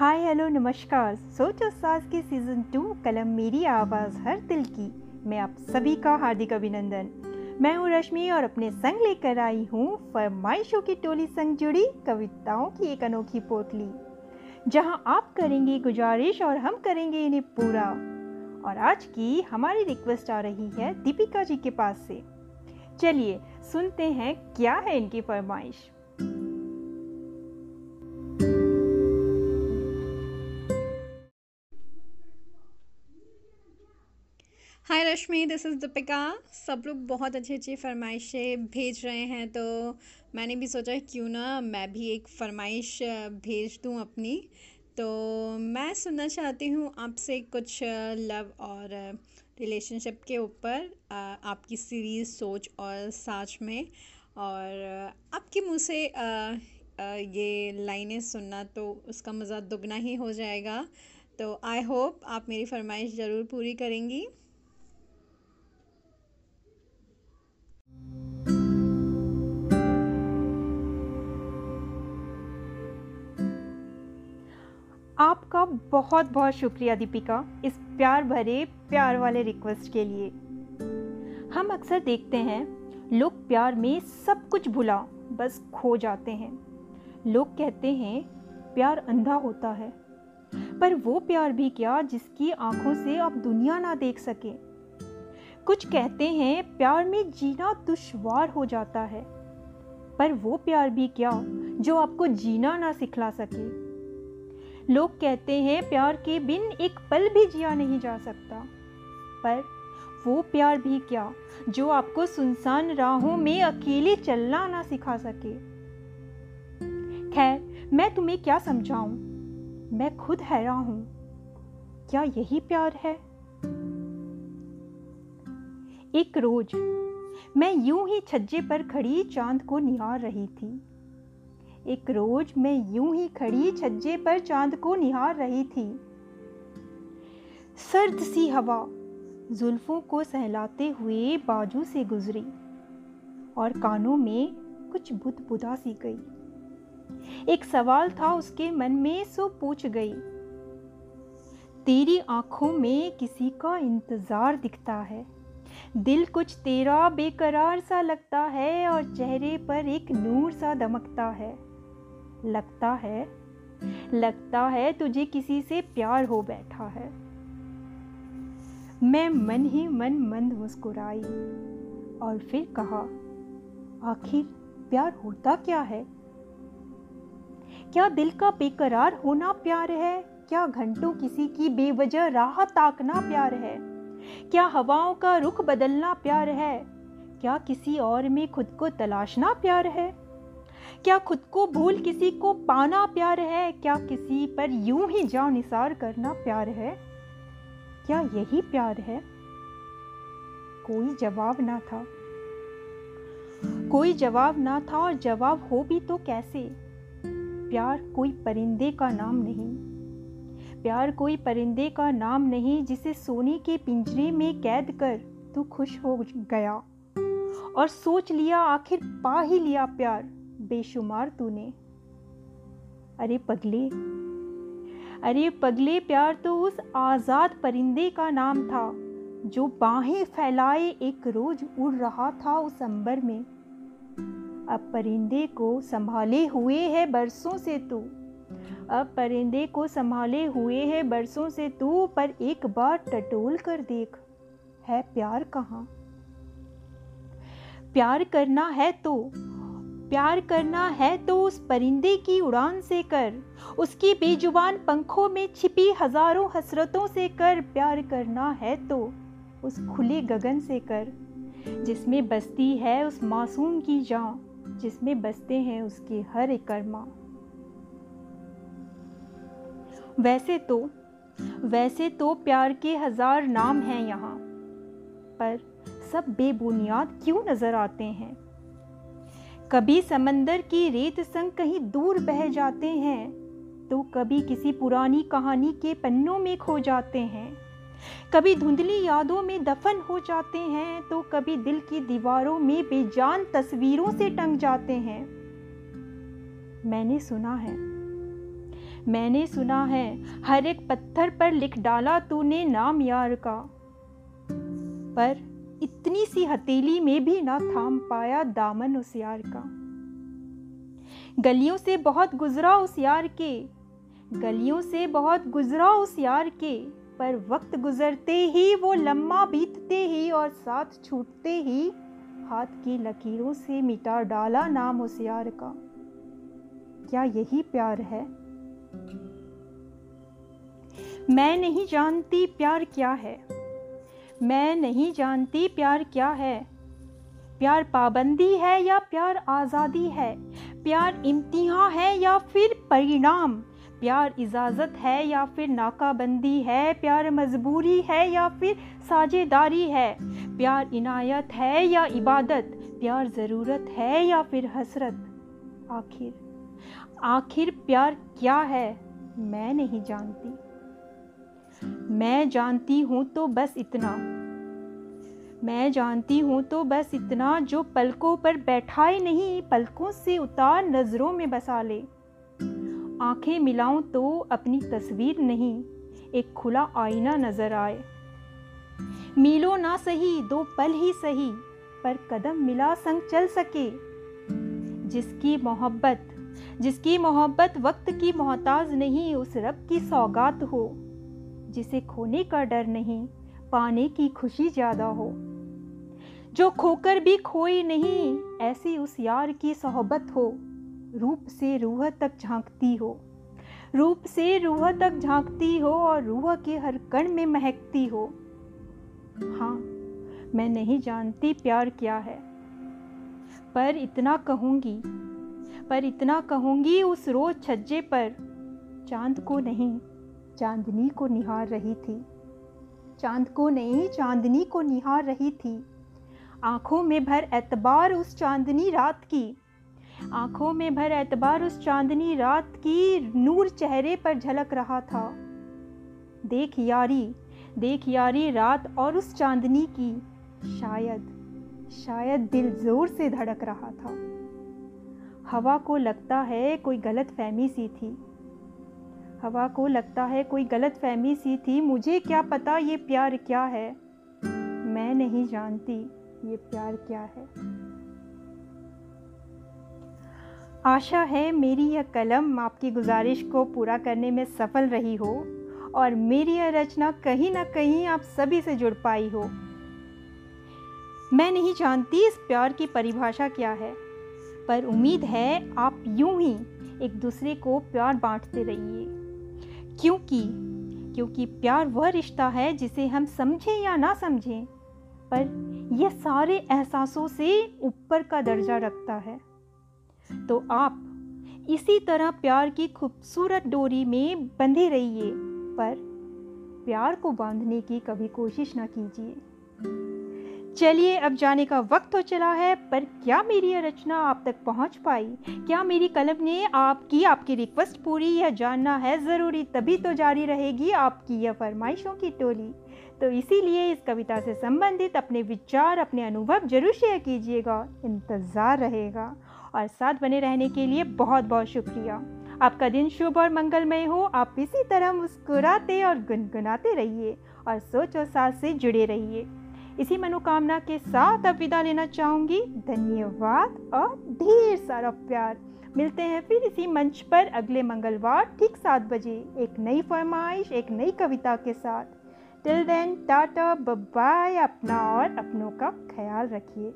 हाय, hello, नमस्कार। सोचो सास के सीज़न टू कलम मेरी आवाज़ हर दिल की। मैं आप सभी का हार्दिक अभिनंदन। मैं हूँ रश्मि और अपने संग लेकर आई हूँ फरमाइशों की टोली संग जुड़ी कविताओं की एक अनोखी पोटली जहाँ आप करेंगे गुजारिश और हम करेंगे इन्हें पूरा। और आज की हमारी रिक्वेस्ट आ रही है दीपिका जी के पास से। चलिए, सुनते हैं क्या है इनकी फरमाइश। रश्मि दिस इज़ दीपिका सब लोग बहुत अच्छी अच्छी फरमाइशें भेज रहे हैं तो मैंने भी सोचा क्यों ना मैं भी एक फरमाइश भेज दूँ अपनी। तो मैं सुनना चाहती हूँ आपसे कुछ लव और रिलेशनशिप के ऊपर आपकी सीरीज़ सोच और साच में। और आपके मुँह से ये लाइनें सुनना तो उसका मज़ा दुगना ही हो जाएगा। तो आई होप आप मेरी फरमाइश ज़रूर पूरी करेंगी। आपका बहुत बहुत शुक्रिया, दीपिका, इस प्यार भरे, प्यार वाले रिक्वेस्ट के लिए। हम अक्सर देखते हैं, लोग प्यार में सब कुछ भुला, बस खो जाते हैं। लोग कहते हैं, प्यार अंधा होता है। पर वो प्यार भी क्या जिसकी आँखों से आप दुनिया ना देख सके? कुछ कहते हैं, प्यार में जीना दुश्वार हो जाता है। पर वो प्यार भी क्या जो आपको जीना ना सिखला सके? लोग कहते हैं, प्यार के बिन एक पल भी जिया नहीं जा सकता। पर वो प्यार भी क्या, जो आपको सुनसान राहों में अकेले चलना ना सिखा सके? खैर, मैं तुम्हें क्या समझाऊं? मैं खुद हैरान हूँ। क्या यही प्यार है? एक रोज मैं यूँ ही छज्जे पर खड़ी चाँद को निहार रही थी। एक रोज मैं यूँ ही खड़ी छज्जे पर चाँद को निहार रही थी। सर्द सी हवा जुल्फों को सहलाते हुए बाजू से गुजरी और कानों में कुछ बुद बुदा सी गई। एक सवाल था उसके मन में, सो पूछ गई, तेरी आँखों में किसी का इंतज़ार दिखता है? दिल कुछ तेरा बेकरार सा लगता है और चेहरे पर एक नूर सा दमकता है? लगता है लगता है तुझे किसी से प्यार हो बैठा है। मैं मन ही मन मंद मुस्कुराई और फिर कहा, आखिर प्यार होता क्या है? क्या दिल का बेकरार होना प्यार है? क्या घंटों किसी की बेवजह राह ताकना प्यार है? क्या हवाओं का रुख बदलना प्यार है? क्या किसी और में खुद को तलाशना प्यार है? क्या खुद को भूल किसी को पाना प्यार है? क्या किसी पर यूँ ही जान निसार करना प्यार है? क्या यही प्यार है? कोई जवाब ना था। कोई जवाब ना था और जवाब हो भी तो कैसे? प्यार कोई परिंदे का नाम नहीं। प्यार कोई परिंदे का नाम नहीं जिसे सोने के पिंजरे में कैद कर तू खुश हो गया। और सोच लिया, आखिर पा ही लिया प्यार। बेशुमार तूने। अरे पगले। अरे पगले प्यार तो उस आज़ाद परिंदे का नाम था, जो बाहें फैलाए एक रोज उड़ रहा था उस अंबर में। अब परिंदे को संभाले हुए है बरसों से तू। अब परिंदे को संभाले हुए है बरसों से तू, पर एक बार टटोल कर देख, है प्यार कहाँ? प्यार करना है तो प्यार करना है तो उस परिंदे की उड़ान से कर। उसकी बेजुबान पंखों में छिपी हज़ारों हसरतों से कर। प्यार करना है तो उस खुले गगन से कर। जिसमें बसती है उस मासूम की जान जिसमें बसते हैं उसके हर एक कर्मा वैसे तो वैसे तो प्यार के हज़ार नाम हैं यहाँ, पर सब बेबुनियाद क्यों नज़र आते हैं? कभी समंदर की रेत संग कहीं दूर बह जाते हैं तो कभी किसी पुरानी कहानी के पन्नों में खो जाते हैं। कभी धुंधली यादों में दफन हो जाते हैं तो कभी दिल की दीवारों में बेजान तस्वीरों से टंग जाते हैं। मैंने सुना है, मैंने सुना है, हर एक पत्थर पर लिख डाला तूने नाम यार का। पर इतनी सी हथेली में भी ना थाम पाया दामन उस यार का। गलियों से बहुत गुजरा उस यार के, गलियों से बहुत गुजरा उस यार के, पर वक्त गुजरते ही वो लम्मा बीतते ही और साथ छूटते ही हाथ की लकीरों से मिटा डाला नाम उस यार का। क्या यही प्यार है? मैं नहीं जानती प्यार क्या है। मैं नहीं जानती प्यार क्या है। प्यार पाबंदी है या प्यार आज़ादी है? प्यार इम्तिहा है या फिर परिणाम? प्यार इजाज़त है या फिर नाकाबंदी है? प्यार मजबूरी है या फिर साझेदारी है? प्यार इनायत है या इबादत? प्यार ज़रूरत है या फिर हसरत? आखिर आखिर प्यार क्या है? मैं नहीं जानती। मैं जानती हूँ तो बस इतना। मैं जानती हूँ तो बस इतना जो पलकों पर बैठाए नहीं, पलकों से उतार नज़रों में बसा ले। आँखें मिलाऊं तो अपनी तस्वीर नहीं, एक खुला आईना नज़र आए। मिलो ना सही, दो पल ही सही, पर कदम मिला संग चल सके। जिसकी मोहब्बत जिसकी मोहब्बत वक्त की मोहताज नहीं, उस रब की सौगात हो। जिसे खोने का डर नहीं, पाने की खुशी ज़्यादा हो। जो खोकर भी खोई नहीं, ऐसी उस यार की सोहबत हो। रूप से रूह तक झांकती हो। रूप से रूह तक झांकती हो और रूह के हर कण में महकती हो। हाँ मैं नहीं जानती प्यार क्या है। पर इतना कहूँगी, पर इतना कहूँगी उस रोज छज्जे पर, चाँद को नहीं। चांदनी को निहार रही थी। चाँद को नहीं, चांदनी को निहार रही थी। आँखों में भर एतबार उस चांदनी रात की। आँखों में भर एतबार उस चांदनी रात की। नूर चेहरे पर झलक रहा था। देख यारी देख यारी रात और उस चांदनी की। शायद शायद दिल ज़ोर से धड़क रहा था। हवा को लगता है कोई गलत फहमी सी थी। हवा को लगता है कोई गलत फहमी सी थी, मुझे क्या पता ये प्यार क्या है? मैं नहीं जानती ये प्यार क्या है। आशा है मेरी यह कलम आपकी गुजारिश को पूरा करने में सफल रही हो, और मेरी यह रचना कहीं ना कहीं आप सभी से जुड़ पाई हो। मैं नहीं जानती इस प्यार की परिभाषा क्या है, पर उम्मीद है आप यूँ ही एक दूसरे को प्यार बांटते रहिए। क्योंकि क्योंकि प्यार वह रिश्ता है जिसे हम समझें या ना समझें, पर यह सारे एहसासों से ऊपर का दर्जा रखता है। तो आप इसी तरह प्यार की खूबसूरत डोरी में बंधे रहिए, पर प्यार को बांधने की कभी कोशिश ना कीजिए। चलिए, अब जाने का वक्त हो चला है, पर क्या मेरी यह रचना आप तक पहुँच पाई? क्या मेरी कलम ने आपकी आपकी रिक्वेस्ट पूरी यह जानना है ज़रूरी तभी तो जारी रहेगी आपकी यह फरमाइशों की टोली? तो इसीलिए इस कविता से संबंधित अपने विचार, अपने अनुभव ज़रूर शेयर कीजिएगा, इंतज़ार रहेगा। और साथ बने रहने के लिए बहुत बहुत शुक्रिया। आपका दिन शुभ और मंगलमय हो। आप इसी तरह मुस्कुराते और गुनगुनाते रहिए और सोच और साथ से जुड़े रहिए। इसी मनोकामना के साथ अब विदा लेना चाहूँगी। धन्यवाद और ढेर सारा प्यार। मिलते हैं फिर इसी मंच पर अगले मंगलवार ठीक सात बजे एक नई फरमाइश, एक नई कविता के साथ। टिल देन टाटा बाय अपना और अपनों का ख्याल रखिए।